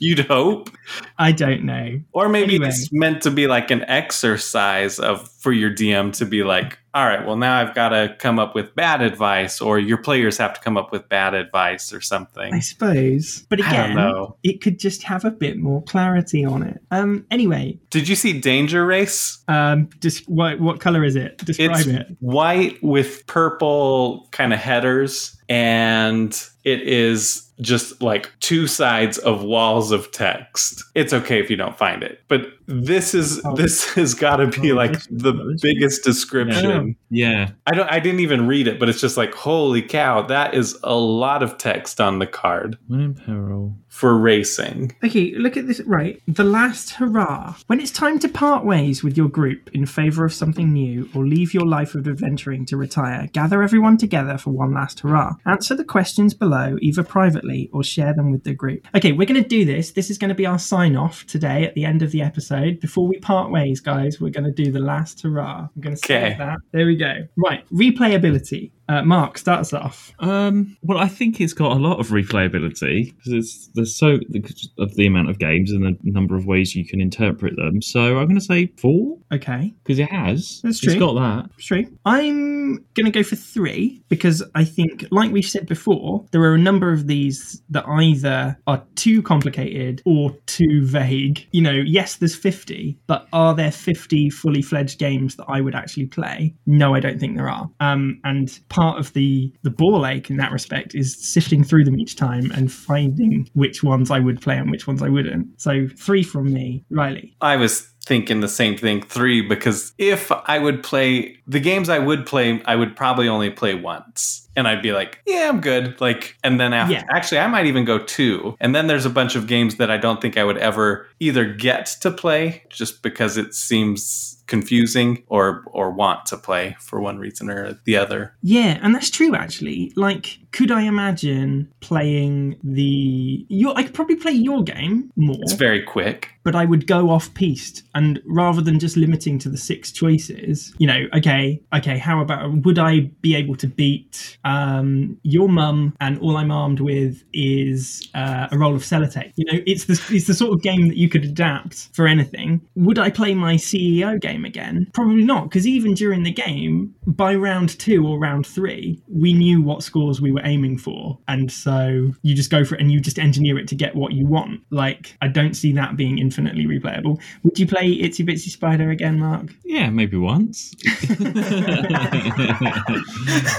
*laughs* You'd hope. I don't know. Or maybe Anyway. it's meant to be like an exercise of for your DM to be like, all right, well now I've got to come up with bad advice, or your players have to come up with bad advice or something. I suppose. But again, it could just have a bit more clarity on it. Um anyway, Did you see Danger Race? um just what what color is it? Describe It's it. white with purple kind of headers, and it is just like two sides of walls of text. It's okay if you don't find it, but this is Oh. this has got to be Oh, like the biggest description. Yeah, I don't. I didn't even read it, but it's just like, holy cow, that is a lot of text on the card when in peril. for racing. Okay, look at this. Right. The last hurrah. When it's time to part ways with your group in favor of something new or leave your life of adventuring to retire, gather everyone together for one last hurrah. Answer the questions below, either privately or share them with the group. Okay, we're going to do this. This is going to be our sign off today at the end of the episode. Before we part ways, guys, we're going to do the last hurrah. I'm going to say Okay. that. There we go. Right. Replayability. Uh, Mark, start us off. Um, well, I think it's got a lot of replayability because it's there's so of the amount of games and the number of ways you can interpret them. So I'm going to say four Okay. because it has. That's It's true. got that. True. I'm going to go for three because I think, like we've said before, there are a number of these that either are too complicated or too vague. You know, yes, there's 50, but are there 50 fully fledged games that I would actually play? No, I don't think there are. Um, and part of the the ball ache in that respect is sifting through them each time and finding which ones I would play and which ones I wouldn't. So three from me, Riley. I was thinking the same thing, three, because if I would play the games I would play, I would probably only play once. And I'd be like, yeah, I'm good. Like, and then after, Yeah. actually, I might even go two. And then there's a bunch of games that I don't think I would ever either get to play just because it seems confusing or or want to play for one reason or the other. Yeah, and that's true actually. Like, could I imagine playing the your I could probably play your game more, It's very quick. but I would go off piste and rather than just limiting to the six choices, you know, okay, okay, how about would I be able to beat um your mum and all I'm armed with is uh, a roll of sellotape? You know, it's the it's the sort of game that you could adapt for anything. Would I play my CEO game again? Probably not, because even during the game, by round two or round three, we knew what scores we were aiming for, and so you just go for it and you just engineer it to get what you want. Like, I don't see that being infinitely replayable. Would you play Itsy Bitsy Spider again, Mark? Yeah, maybe once. *laughs* *laughs*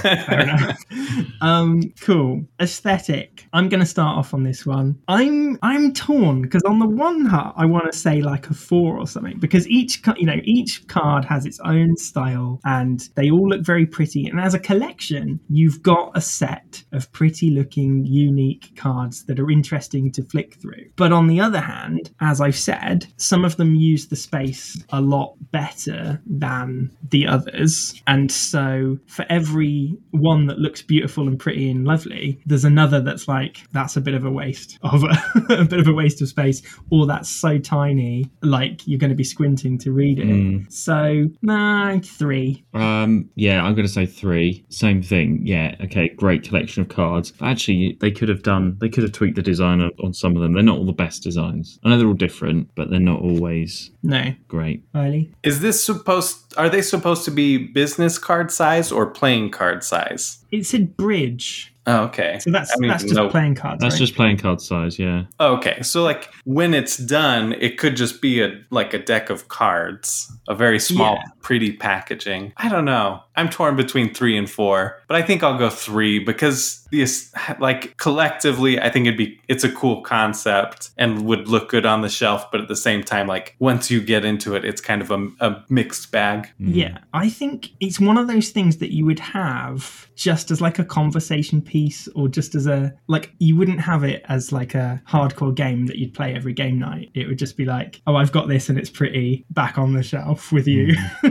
Fair enough. *laughs* um, cool. Aesthetic. I'm going to start off on this one. I'm I'm torn because on the one hand, I want to say like a four or something because each you know each card has its own style and they all look very pretty. And as a collection, you've got a set of pretty looking, unique cards that are interesting to flick through. But on the other hand, as I've said, some of them use the space a lot better than the others. And so for every one that looks beautiful and pretty and lovely, there's another that's like, that's a bit of a waste of a, *laughs* a bit of a waste of space, or that's so tiny, like you're going to be squinting to read it. Mm. So, nah, three. Um, yeah, I'm going to say three. Same thing. Yeah, okay, great collection of cards. Actually, they could have done, they could have tweaked the design on, on some of them. They're not all the best designs. I know they're all different, but they're not always No. great. Riley? Is this supposed are they supposed to be business card size or playing card size? It said bridge. Oh, okay. So that's I don't that's just know. playing cards. That's right? just playing card size, yeah. Okay, so like when it's done, it could just be a like a deck of cards, a very small, Yeah. pretty packaging. I don't know. I'm torn between three and four, but I think I'll go three because this like collectively, I think it'd be it's a cool concept and would look good on the shelf, but at the same time, like once you get into it, it's kind of a, a mixed bag. Mm. Yeah, I think it's one of those things that you would have just as like a conversation piece or just as a like you wouldn't have it as like a hardcore game that you'd play every game night. It would just be like, oh, I've got this and it's pretty back on the shelf with you. *laughs*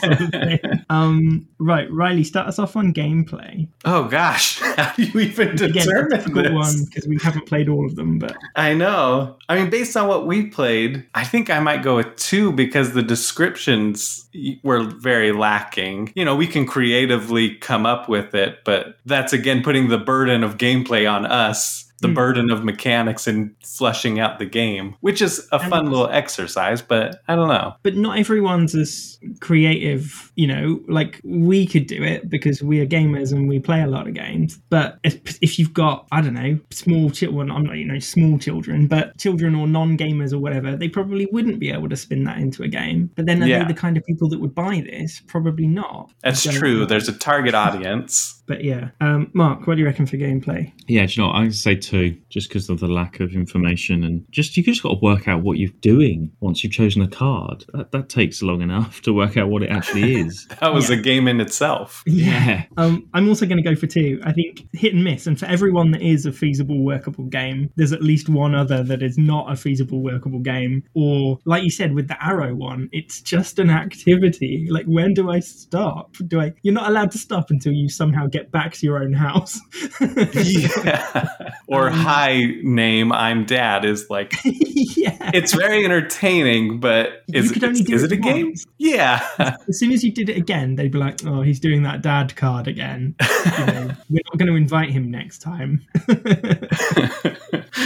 sort of um, right, Riley, start us off on gameplay. Oh gosh, *laughs* how do you even Again, determine difficult this? one because we haven't played all of them, but I know. I mean, based on what we played, I think I might go with two because the descriptions were very lacking. You know, we can creatively come up with it, but that's again putting the burden of gameplay on us. The Hmm. burden of mechanics and fleshing out the game, which is a fun And- little exercise, but I don't know. but not everyone's as creative you know like we could do it because we are gamers and we play a lot of games but if, if you've got i don't know small children i'm not you know small children but children or non-gamers or whatever they probably wouldn't be able to spin that into a game but then are Yeah. they the kind of people that would buy this probably not That's So- true. There's a target audience. But yeah um mark what do you reckon for gameplay Yeah, do you know what? I'm going to say two, just because of the lack of information and just you just got to work out what you're doing once you've chosen a card. That, that takes long enough to work out what it actually *laughs* is. That was Yeah. a game in itself. yeah. Um, I'm also going to go for two. I think hit and miss, and for everyone that is a feasible, workable game, there's at least one other that is not a feasible, workable game. Or, like you said, with the arrow one, it's just an activity. Like, when do I stop? Do I? You're not allowed to stop until you somehow get back to your own house. yeah. Or Um, hi name, I'm dad is like *laughs* yeah. it's very entertaining, but You is, could only is, do is it it a game? Yeah. As soon as you did it again, they'd be like, "Oh, he's doing that dad card again." You know, *laughs* we're not going to invite him next time. *laughs*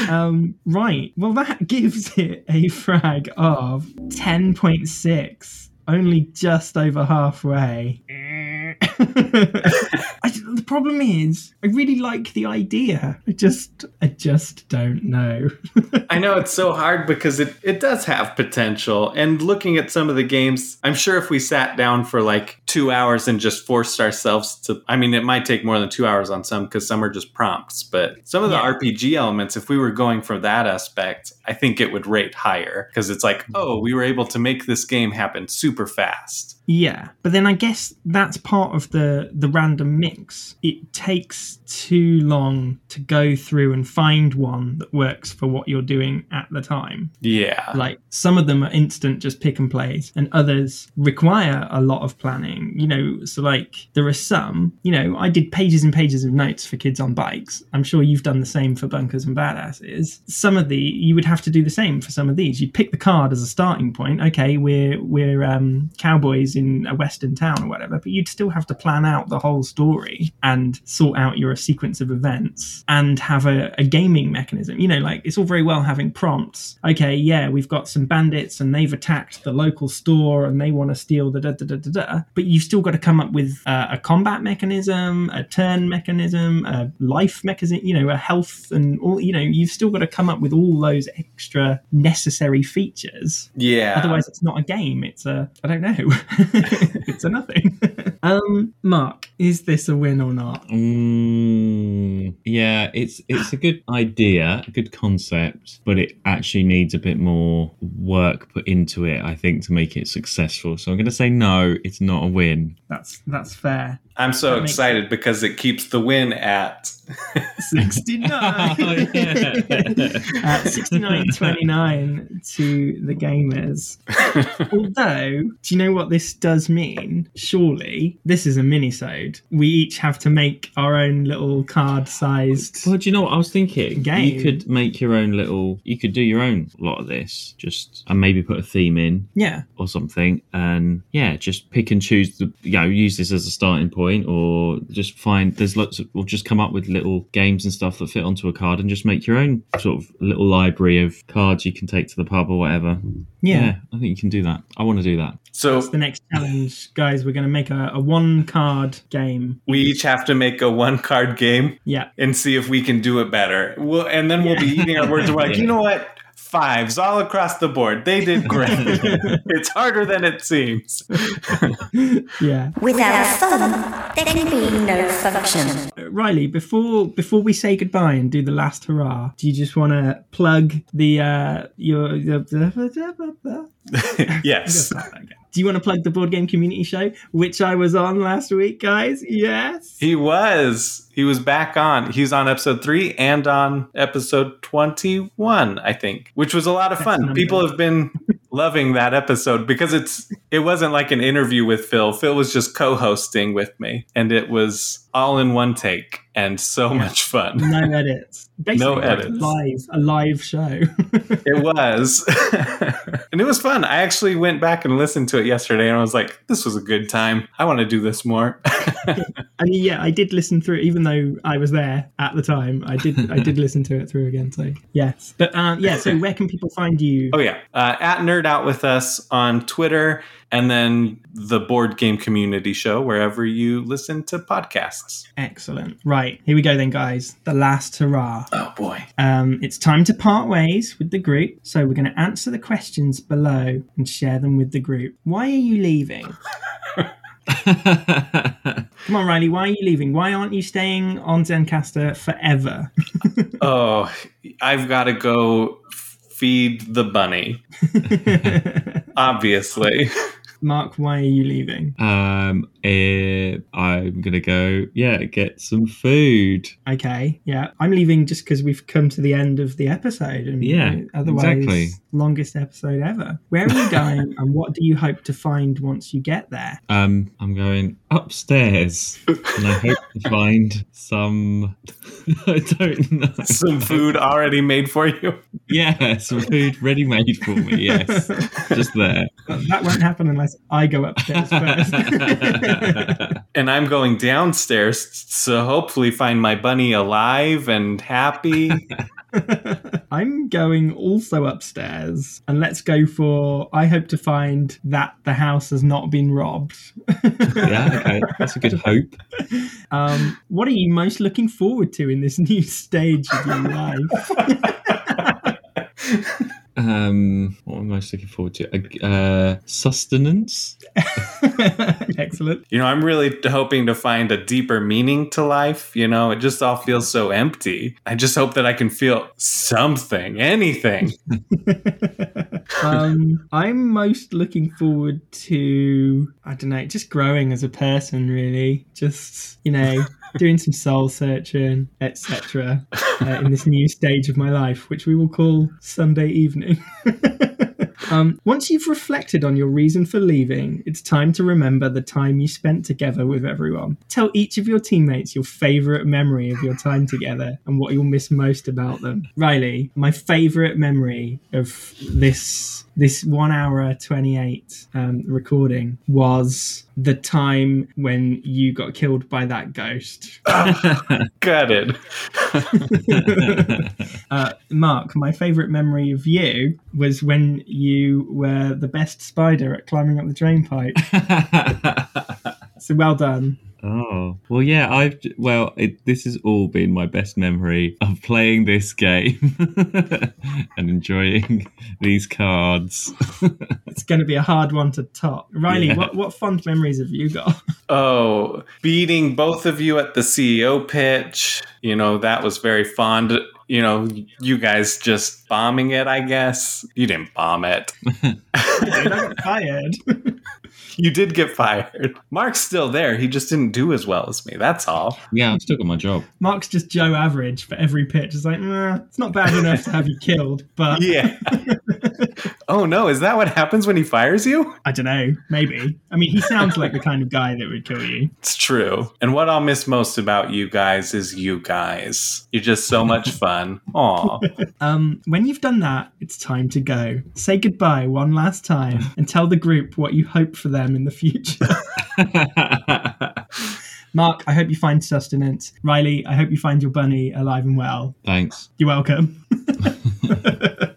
Um, right. Well, that gives it a frag of 10.6, only just over halfway. *laughs* I, the problem is, I really like the idea. I just, I just don't know. *laughs* I know it's so hard because it, it does have potential. And looking at some of the games, I'm sure if we sat down for like two hours and just forced ourselves to, I mean, it might take more than two hours on some because some are just prompts, but some of the Yeah. RPG elements, if we were going for that aspect, I think it would rate higher because it's like, oh, we were able to make this game happen super fast. Yeah, but then I guess that's part of the the random mix. It takes too long to go through and find one that works for what you're doing at the time. Yeah. Like some of them are instant, just pick and plays, and others require a lot of planning. You know, so like there are some. You know, I did pages and pages of notes for kids on bikes. I'm sure you've done the same for bunkers and badasses. Some of the you would have to do the same for some of these. You'd pick the card as a starting point. Okay, we're we're um, cowboys in a western town or whatever, but you'd still have to plan out the whole story and sort out your sequence of events and have a, a gaming mechanism. You know, like it's all very well having prompts. Okay, yeah, we've got some bandits and they've attacked the local store and they want to steal the da da da da da. But you've still got to come up with uh, a combat mechanism, a turn mechanism, a life mechanism, you know, a health and all, you know, you've still got to come up with all those extra necessary features. Yeah. Otherwise, it's not a game. It's a I don't know. *laughs* it's a nothing. *laughs* um, Mark, is this a win or not? Mm, yeah, it's it's a good idea, a good concept, but it actually needs a bit more work put into it, I think, to make it successful. So I'm going to say no, it's not a win. That's that's fair. I'm so That makes excited because it keeps the win at Sixty nine. *laughs* Oh, yeah. *laughs* At sixty nine twenty nine to the gamers. *laughs* Although, do you know what this does mean? Surely this is a minisode. We each have to make our own little card sized. Well, do you know what I was thinking? Game. You could make your own little. You could do your own lot of this, just and maybe put a theme in Yeah, or something, and yeah, just pick and choose the. You know, use this as a starting point, or just find there's lots of. Or just come up with little games and stuff that fit onto a card, and just make your own sort of little library of cards you can take to the pub or whatever. Mm-hmm. yeah. I think you can do that. I want to do that. so That's the next challenge, guys. We're going to make a, a one card game. we each have to make a one card game Yeah. and see if we can do it better. We'll, and then we'll be eating our words. and We're like, you know what? Fives all across the board. They did great. *laughs* it's harder than it seems. *laughs* Yeah. Without fun, there can be no function. Riley, before before we say goodbye and do the last hurrah, do you just want to plug the uh your the, the, *laughs* yes. Do you want to plug the board game community show, which I was on last week, guys? Yes. He was. He was back on. He's on episode three and on episode 21, I think, which was a lot of fun. People have been *laughs* loving that episode because it's it wasn't like an interview with Phil. Phil was just co-hosting with me and it was all in one take and so much fun. No edits. *laughs* Basically, No edits. Live, a live show. *laughs* It was. *laughs* and it was fun. I actually went back and listened to it yesterday and I was like, this was a good time. I want to do this more. and yeah, I did listen through, it, even though I was there at the time. I did, I did listen to it through again. So yes, but um, yeah. So where can people find you? Oh yeah, uh, at Nerd Out with us on Twitter, and then the Board Game Community Show wherever you listen to podcasts. Excellent. Right, here we go then, guys. The last hurrah. Oh boy, Um, it's time to part ways with the group. So we're going to answer the questions below and share them with the group. Why are you leaving? *laughs* Come on, Riley. Why are you leaving? Why aren't you staying on Zencastr forever? *laughs* oh, I've got to go feed the bunny. *laughs* Obviously, Mark, why are you leaving? um, eh, I'm gonna go. Yeah, get some food. Okay, yeah, I'm leaving just because we've come to the end of the episode, and Yeah, otherwise, exactly. longest episode ever. Where are you *laughs* going, and what do you hope to find once you get there? Um, I'm going upstairs, and I hope to find some. *laughs* I don't know. some food already made for you. Yeah, some food ready made for me. Yes, *laughs* just there. that won't happen unless I go upstairs first. *laughs* And I'm going downstairs to hopefully find my bunny alive and happy. *laughs* I'm going also upstairs, and let's go for. I hope to find that the house has not been robbed. *laughs* Yeah, okay, that's a good hope. Um, what are you most looking forward to in this new stage of your life? Um, what am I most looking forward to? Uh, sustenance. *laughs* Excellent. You know, I'm really hoping to find a deeper meaning to life. You know, it just all feels so empty. I just hope that I can feel something, anything. *laughs* *laughs* um, I'm most looking forward to I don't know, just growing as a person. Really, just you know, doing some soul searching, etc. Uh, in this new stage of my life, which we will call Sunday evening. *laughs* Um, once you've reflected on your reason for leaving, it's time to remember the time you spent together with everyone. Tell each of your teammates your favourite memory of your time together and what you'll miss most about them. Riley, my favourite memory of this this one hour 28 um, recording was the time when you got killed by that ghost. *laughs* Got it. *laughs* uh, Mark, my favourite memory of you was when you were the best spider at climbing up the drain pipe. *laughs* So well done. Oh well, yeah. I've well, it, this has all been my best memory of playing this game *laughs* and enjoying these cards. *laughs* It's going to be a hard one to top. Riley, Yeah. what, what fond memories have you got? *laughs* Oh, beating both of you at the CEO pitch. You know, that was very fond. You know, you guys just bombing it, I guess. You didn't bomb it. Dude, I got fired. You did get fired. Mark's still there. He just didn't do as well as me. That's all. yeah, I've still got my job. Mark's just Joe average for every pitch. It's like, nah, it's not bad enough to have you killed, but *laughs* Yeah. *laughs* oh, no. Is that what happens when he fires you? I don't know. Maybe. I mean, he sounds like the kind of guy that would kill you. It's true. And what I'll miss most about you guys is you guys. You're just so much *laughs* fun. Aw. Um, when you've done that, it's time to go. Say goodbye one last time and tell the group what you hope for them in the future. Mark, I hope you find sustenance. Riley, I hope you find your bunny alive and well. Thanks. You're welcome. *laughs*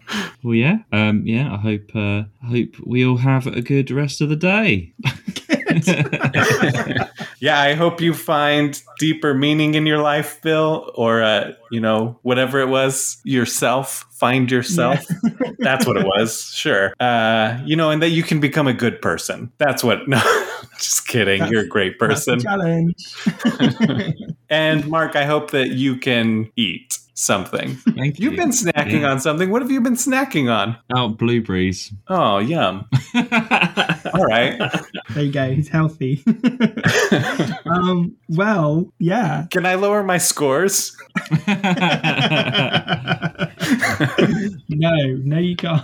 Well, yeah, um, yeah. I hope uh, I hope we all have a good rest of the day. *laughs* *laughs* yeah, I hope you find deeper meaning in your life, Bill, or, uh, you know, whatever it was, yourself. Find yourself. *laughs* That's what it was. Sure. Uh, you know, and that you can become a good person. That's what. *laughs* No. Just kidding. That's- You're a great person. challenge. And Mark, I hope that you can eat something. Thank you. You've been snacking Yeah. on something. What have you been snacking on? Oh, blueberries. Oh, yum. *laughs* All right. there you go. He's healthy. *laughs* um, well, yeah. Can I lower my scores? *laughs* no, no, you can't.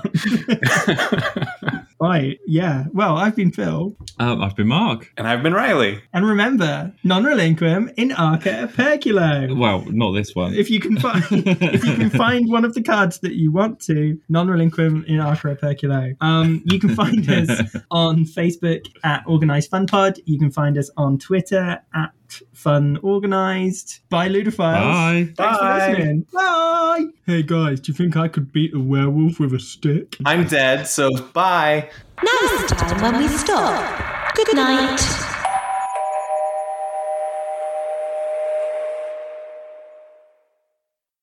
Right. Yeah. Well, I've been Phil. um, I've been Mark. And I've been Riley. And remember, non relinquum in arca perculo. Well, not this one. If you can find *laughs* if you can find one of the cards that you want to, non relinquum in arca perculo. Um, you can find us *laughs* on Facebook at Organized Fun Pod. You can find us on Twitter at Fun Organized. Bye, Ludophiles. Bye. Thanks Bye. for listening. Bye. Hey guys, do you think I could beat a werewolf with a stick? I'm dead, so bye. Now's the time when we stop. Good night.